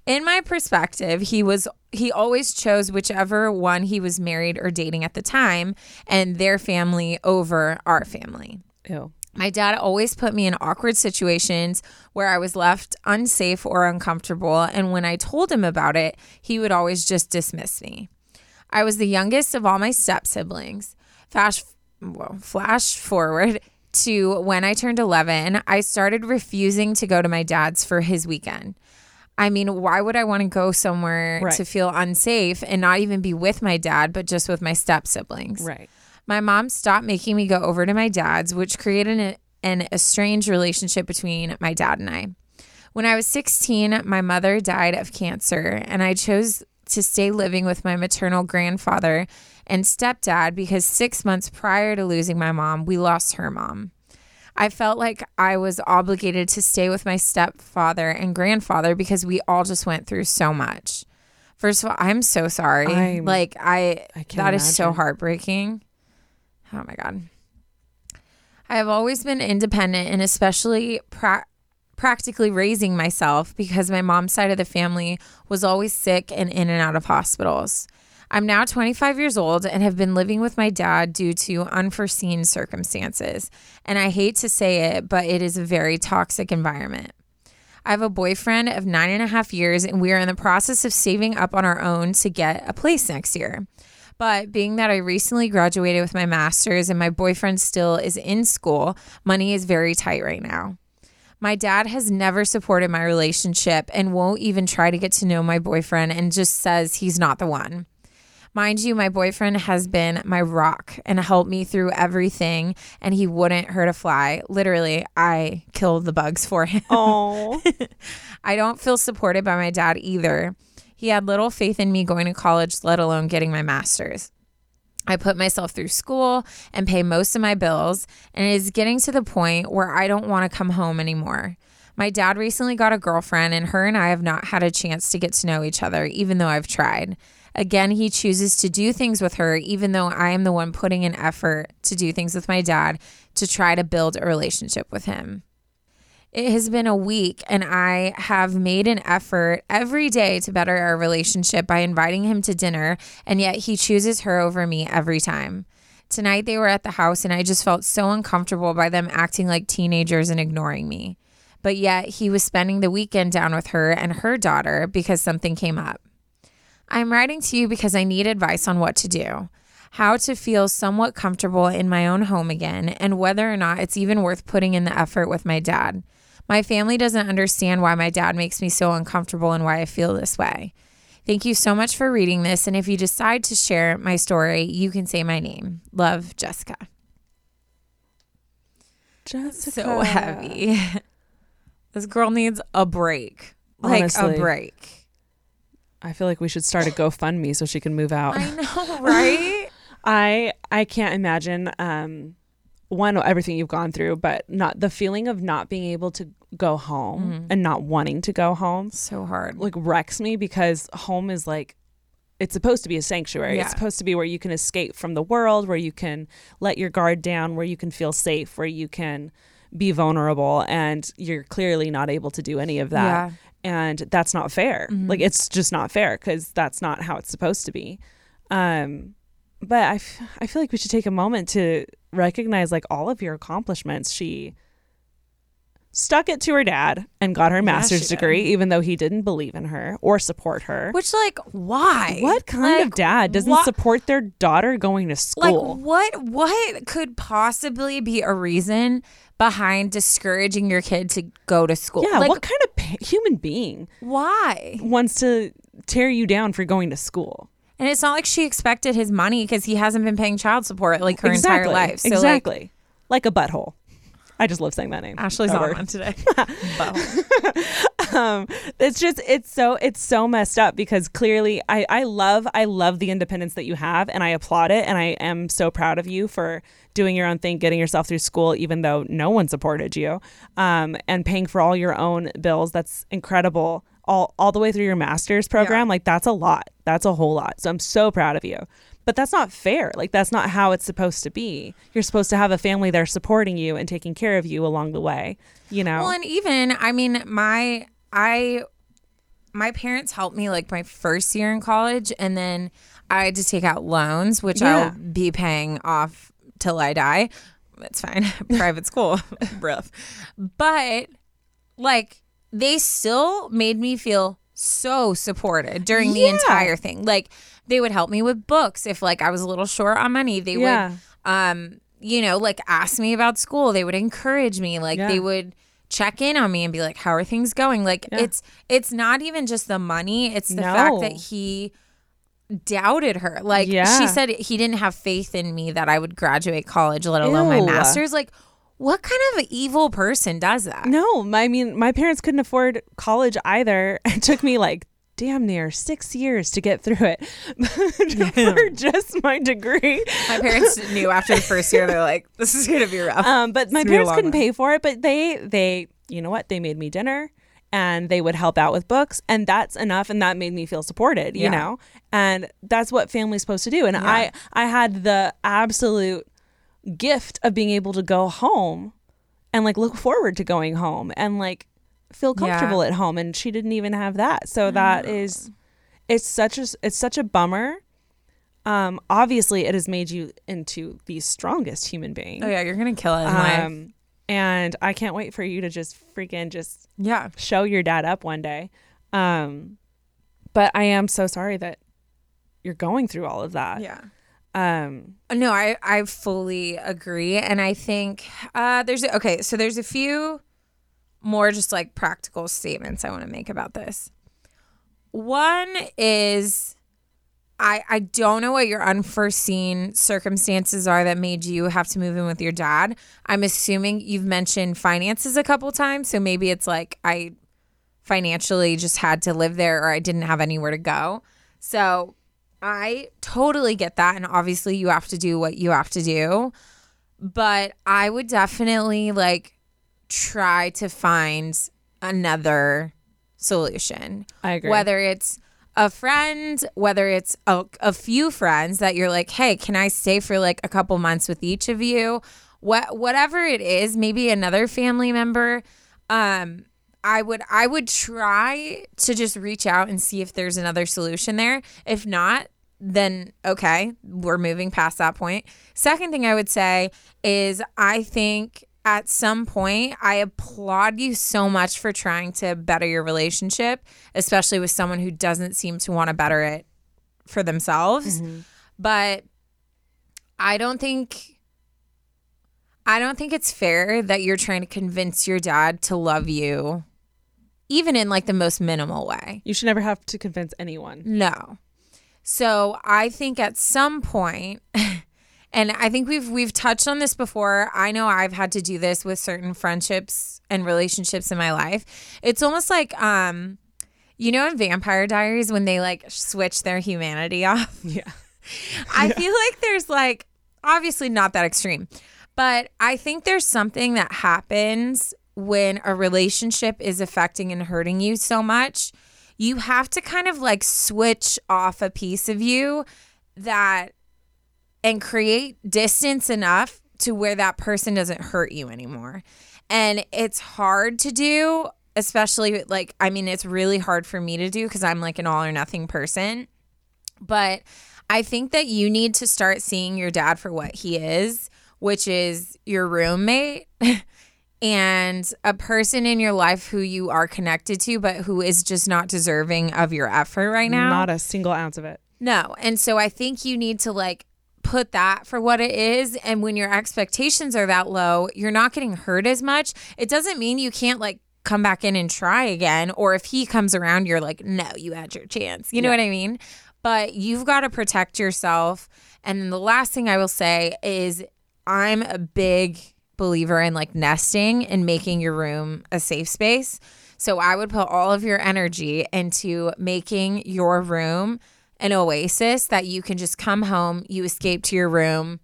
In my perspective, he was he always chose whichever one he was married or dating at the time and their family over our family. Ew. My dad always put me in awkward situations where I was left unsafe or uncomfortable. And when I told him about it, he would always just dismiss me. I was the youngest of all my step siblings. Flash, well, flash forward to when I turned 11, I started refusing to go to my dad's for his weekend. I mean, why would I want to go somewhere Right. to feel unsafe and not even be with my dad, but just with my step siblings? Right. My mom stopped making me go over to my dad's, which created an, an estranged relationship between my dad and I. When I was 16, my mother died of cancer, and I chose to stay living with my maternal grandfather and stepdad because six months prior to losing my mom, we lost her mom. I felt like I was obligated to stay with my stepfather and grandfather because we all just went through so much. First of all, I'm so sorry. I'm- like I, I can't that is so heartbreaking. Oh my god. I have always been independent and especially pra- practically raising myself because my mom's side of the family was always sick and in and out of hospitals. I'm now 25 years old and have been living with my dad due to unforeseen circumstances. And I hate to say it, but it is a very toxic environment. I have a boyfriend of nine and a half years, and we are in the process of saving up on our own to get a place next year. But being that I recently graduated with my master's and my boyfriend still is in school, money is very tight right now. My dad has never supported my relationship and won't even try to get to know my boyfriend and just says he's not the one. Mind you, my boyfriend has been my rock and helped me through everything, and he wouldn't hurt a fly. Literally, I killed the bugs for him. Oh. I don't feel supported by my dad either. He had little faith in me going to college, let alone getting my master's. I put myself through school and pay most of my bills, and it is getting to the point where I don't want to come home anymore. My dad recently got a girlfriend, and her and I have not had a chance to get to know each other, even though I've tried. Again, he chooses to do things with her, even though I am the one putting in effort to do things with my dad to try to build a relationship with him. It has been a week, and I have made an effort every day to better our relationship by inviting him to dinner, and yet he chooses her over me every time. Tonight they were at the house, and I just felt so uncomfortable by them acting like teenagers and ignoring me. But yet he was spending the weekend down with her and her daughter because something came up. I'm writing to you because I need advice on what to do, how to feel somewhat comfortable in my own home again, and whether or not it's even worth putting in the effort with my dad. My family doesn't understand why my dad makes me so uncomfortable and why I feel this way. Thank you so much for reading this. And if you decide to share my story, you can say my name. Love, Jessica. Jessica. So heavy. this girl needs a break. Like a break. I feel like we should start a GoFundMe so she can move out. I know, right? I I can't imagine um one everything you've gone through, but not the feeling of not being able to go home and not wanting to go home so hard. like wrecks me because home is like it's supposed to be a sanctuary. Yeah. It's supposed to be where you can escape from the world, where you can let your guard down, where you can feel safe, where you can be vulnerable and you're clearly not able to do any of that. Yeah. And that's not fair. Like it's just not fair cuz that's not how it's supposed to be. Um but I, f- I feel like we should take a moment to recognize like all of your accomplishments. She stuck it to her dad and got her master's she did. degree even though he didn't believe in her or support her. Which, like, why? What kind of dad doesn't wha- support their daughter going to school? Like, what? What could possibly be a reason behind discouraging your kid to go to school? yeah, like, what kind of pa- human being why? wants to tear you down for going to school? And it's not like she expected his money because he hasn't been paying child support like her entire life. So, like, exactly. Like, a butthole. I just love saying that name. Ashley's That on today. um it's just it's so it's so messed up because clearly I I love I love the independence that you have and I applaud it and I am so proud of you for doing your own thing getting yourself through school even though no one supported you um and paying for all your own bills. That's incredible. All all the way through your master's program like that's a lot. That's a whole lot. So I'm so proud of you but that's not fair. Like that's not how it's supposed to be. You're supposed to have a family there supporting you and taking care of you along the way you know? Well, and even I mean, my I my parents helped me like my first year in college, and then I had to take out loans, which Yeah. I'll be paying off till I die. It's fine, private school, rough, but like they still made me feel so supported during the Yeah. entire thing. Like they would help me with books if like I was a little short on money. They Yeah. would um you know like ask me about school. They would encourage me. Like Yeah. they would check in on me and be like how are things going? Like it's it's not even just the money, it's the No. fact that he doubted her. Like she said he didn't have faith in me that I would graduate college, let alone my masters. Like what kind of evil person does that? No, my- I mean, my parents couldn't afford college either. It took me like damn near six years to get through it for just my degree. My parents knew after the first year, they're like, this is going to be rough. Um, but my It's gonna be a parents couldn't one. pay for it. But they, they, you know what? They made me dinner, and they would help out with books, and that's enough. And that made me feel supported. You Yeah. know, and that's what family's supposed to do. And I, I had the absolute gift of being able to go home and like look forward to going home and like feel Yeah. comfortable at home and she didn't even have that so that is it's such a it's such a bummer um obviously it has made you into the strongest human being oh, yeah, you're to kill it in life. um and i can't wait for you to just freaking just Yeah. show your dad up one day um but i am so sorry that you're going through all of that Yeah. Um No, I, I fully agree. And I think uh, there's, okay, so there's a few more just like practical statements I want to make about this. One is I, I don't know what your unforeseen circumstances are that made you have to move in with your dad. I'm assuming you've mentioned finances a couple times. So maybe it's like I financially just had to live there or I didn't have anywhere to go. So I totally get that. And obviously, you have to do what you have to do. But I would definitely like try to find another solution. I agree. Whether it's a friend, whether it's a, a few friends that you're like, hey, can I stay for like a couple months with each of you? What whatever it is, maybe another family member. Um, I would I would try to just reach out and see if there's another solution there. If not, then okay, we're moving past that point. Second thing I would say is I think at some point I applaud you so much for trying to better your relationship, especially with someone who doesn't seem to want to better it for themselves. Mm-hmm. But I don't think I don't think it's fair that you're trying to convince your dad to love you even in like the most minimal way. you should never have to convince anyone No. So I think at some point, and I think we've we've touched on this before. I know I've had to do this with certain friendships and relationships in my life. It's almost like um, you know, in Vampire Diaries when they like switch their humanity off. yeah I feel like there's like obviously not that extreme, but I think there's something that happens when a relationship is affecting and hurting you so much. you have to kind of like switch off a piece of you that and create distance enough to where that person doesn't hurt you anymore. And it's hard to do, especially like, I mean, it's really hard for me to do because I'm like an all or nothing person. But I think that you need to start seeing your dad for what he is, which is your roommate and a person in your life who you are connected to, but who is just not deserving of your effort right now. Not a single ounce of it. No. And so I think you need to like put that for what it is. And when your expectations are that low, you're not getting hurt as much. It doesn't mean you can't like come back in and try again. Or if he comes around, you're like, no, you had your chance. You know what I mean? But you've got to protect yourself. And then the last thing I will say is I'm a big believer in like nesting and making your room a safe space. So I would put all of your energy into making your room an oasis that you can just come home, you escape to your room,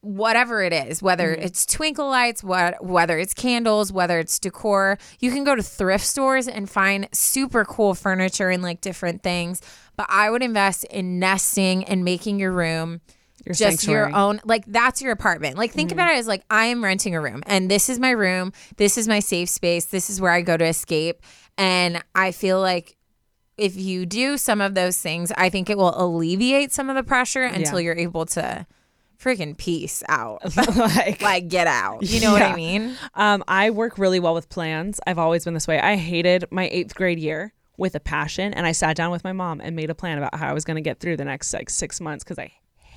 whatever it is, whether mm-hmm. it's twinkle lights, what whether it's candles, whether it's decor. You can go to thrift stores and find super cool furniture and like different things. But I would invest in nesting and making your room Your just your own like that's your apartment. Like think about it as like i am renting a room and this is my room. This is my safe space. This is where i go to escape. And i feel like if you do some of those things i think it will alleviate some of the pressure until you're able to freaking peace out. Like, like get out. You know what i mean? Um, I work really well with plans. I've always been this way. I hated my eighth grade year with a passion, and I sat down with my mom and made a plan about how I was going to get through the next like six months because I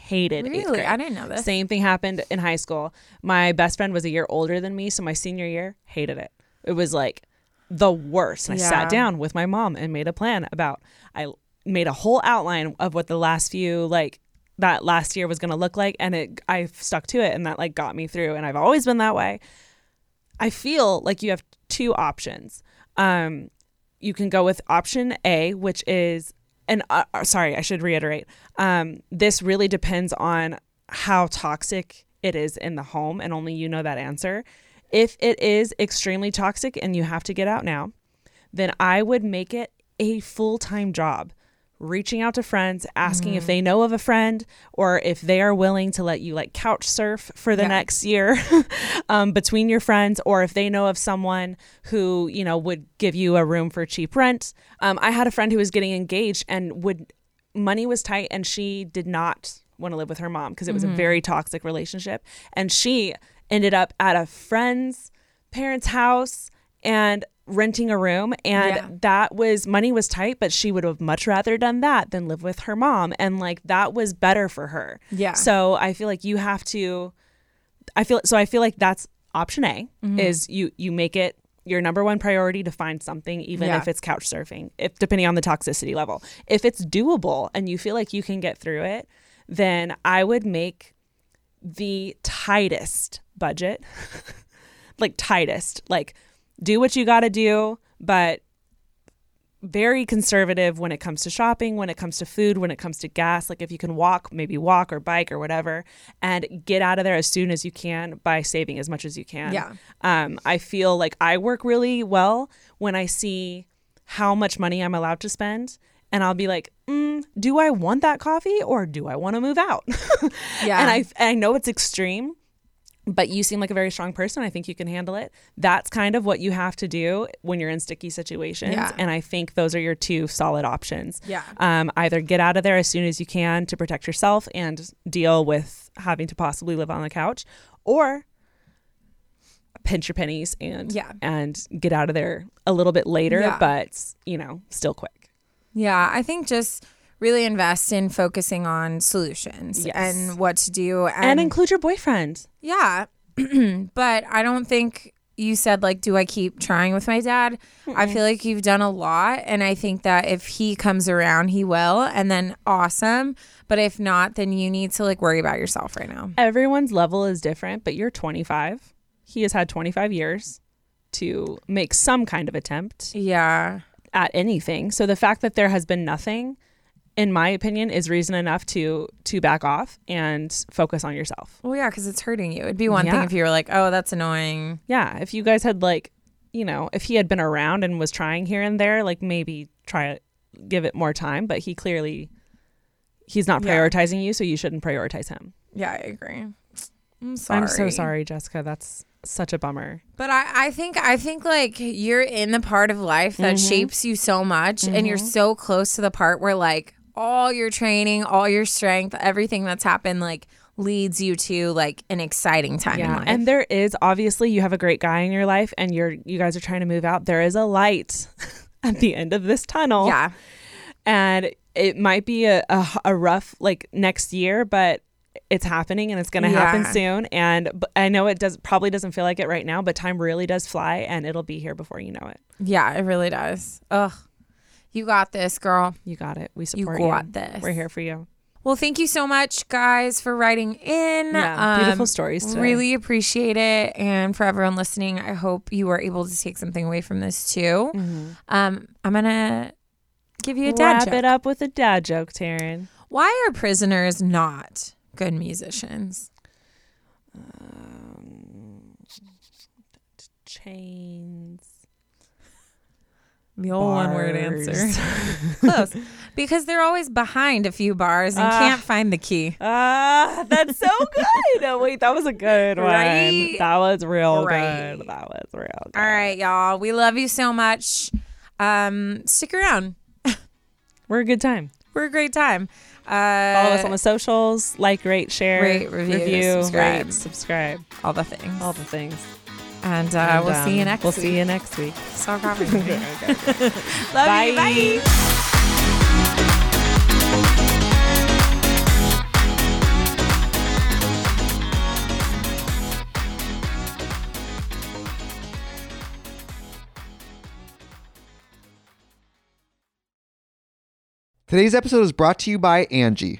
hated Really? I didn't know this. Same thing happened in high school. My best friend was a year older than me, so my senior year hated it. It was like the worst. And I sat down with my mom and made a plan about. I made a whole outline of what the last few like that last year was going to look like and it I stuck to it and that like got me through and I've always been that way. I feel like you have two options. Um, you can go with option A, which is, and uh, uh, sorry, I should reiterate. Um, this really depends on how toxic it is in the home, and only you know that answer. If it is extremely toxic and you have to get out now, then I would make it a full time job. Reaching out to friends, asking if they know of a friend or if they are willing to let you like couch surf for the next year um, between your friends, or if they know of someone who, you know, would give you a room for cheap rent. Um, I had a friend who was getting engaged and would, money was tight and she did not want to live with her mom because it was a very toxic relationship. And she ended up at a friend's parents' house and renting a room and Yeah. that was money was tight but she would have much rather done that than live with her mom and like that was better for her Yeah. so i feel like you have to i feel so i feel like that's option a Mm-hmm. is you you make it your number one priority to find something even Yeah. if it's couch surfing if depending on the toxicity level if it's doable and you feel like you can get through it then i would make the tightest budget like tightest like do what you got to do but very conservative when it comes to shopping when it comes to food when it comes to gas like if you can walk maybe walk or bike or whatever and get out of there as soon as you can by saving as much as you can Yeah. um, i feel like i work really well when i see how much money i'm allowed to spend and i'll be like mm, do i want that coffee or do i want to move out Yeah. and I, I know it's extreme but you seem like a very strong person. I think you can handle it. That's kind of what you have to do when you're in sticky situations. Yeah. And I think those are your two solid options. Yeah. Um, either get out of there as soon as you can to protect yourself and deal with having to possibly live on the couch, or pinch your pennies and Yeah. and get out of there a little bit later, Yeah. but you know, still quick. Yeah, I think just really invest in focusing on solutions Yes. and what to do And, include your boyfriend. Yeah. but I don't think you said like do I keep trying with my dad? I feel like you've done a lot and I think that if he comes around he will and then awesome, but if not then you need to like worry about yourself right now. Everyone's level is different, but you're 25. He has had 25 years to make some kind of attempt Yeah. at anything. So the fact that there has been nothing, in my opinion, is reason enough to to back off and focus on yourself. Well, yeah, cuz it's hurting you. It'd be one thing if you were like, "Oh, that's annoying." Yeah, if you guys had like, you know, if he had been around and was trying here and there, like maybe try to give it more time, but he clearly he's not Yeah. prioritizing you, so you shouldn't prioritize him. Yeah, I agree. I'm sorry. I'm so sorry, Jessica. That's such a bummer. But I, I think I think like you're in the part of life that Mhm. shapes you so much and you're Mhm. so close to the part where like all your training, all your strength, everything that's happened like leads you to like an exciting time in life. And there is obviously you have a great guy in your life and you're you guys are trying to move out. There is a light at the end of this tunnel. Yeah. And it might be a, a, a rough like next year, but it's happening and it's going to happen soon. And I know it does probably doesn't feel like it right now, but time really does fly and it'll be here before you know it. yeah, it really does. Ugh. You got this, girl. You got it. We You support you. got this. We're here for you. Well, thank you so much, guys, for writing in. Um, Yeah, beautiful stories today. Really appreciate it. And for everyone listening, I hope you were able to take something away from this too. Um, I'm going to give you a dad joke. Wrap joke. it up with a dad joke, Taryn. Why are prisoners not good musicians? Chains. The old one word answer. Close. Because they're always behind a few bars and Ah. can't find the key. Ah, that's so good. oh, wait, that was a good one. Right? That was real Right. good. That was real good. All right, y'all. We love you so much. Um, stick around. We're a good time. We're a great time. Uh, Follow us on the socials. Like, rate, share, rate, review, subscribe. rate, subscribe. all the things. All the things. And, uh, And, we'll see you um, next We'll week. see you next week. Stop copying me. Okay. Love Bye. you. Bye. Today's episode is brought to you by Angi.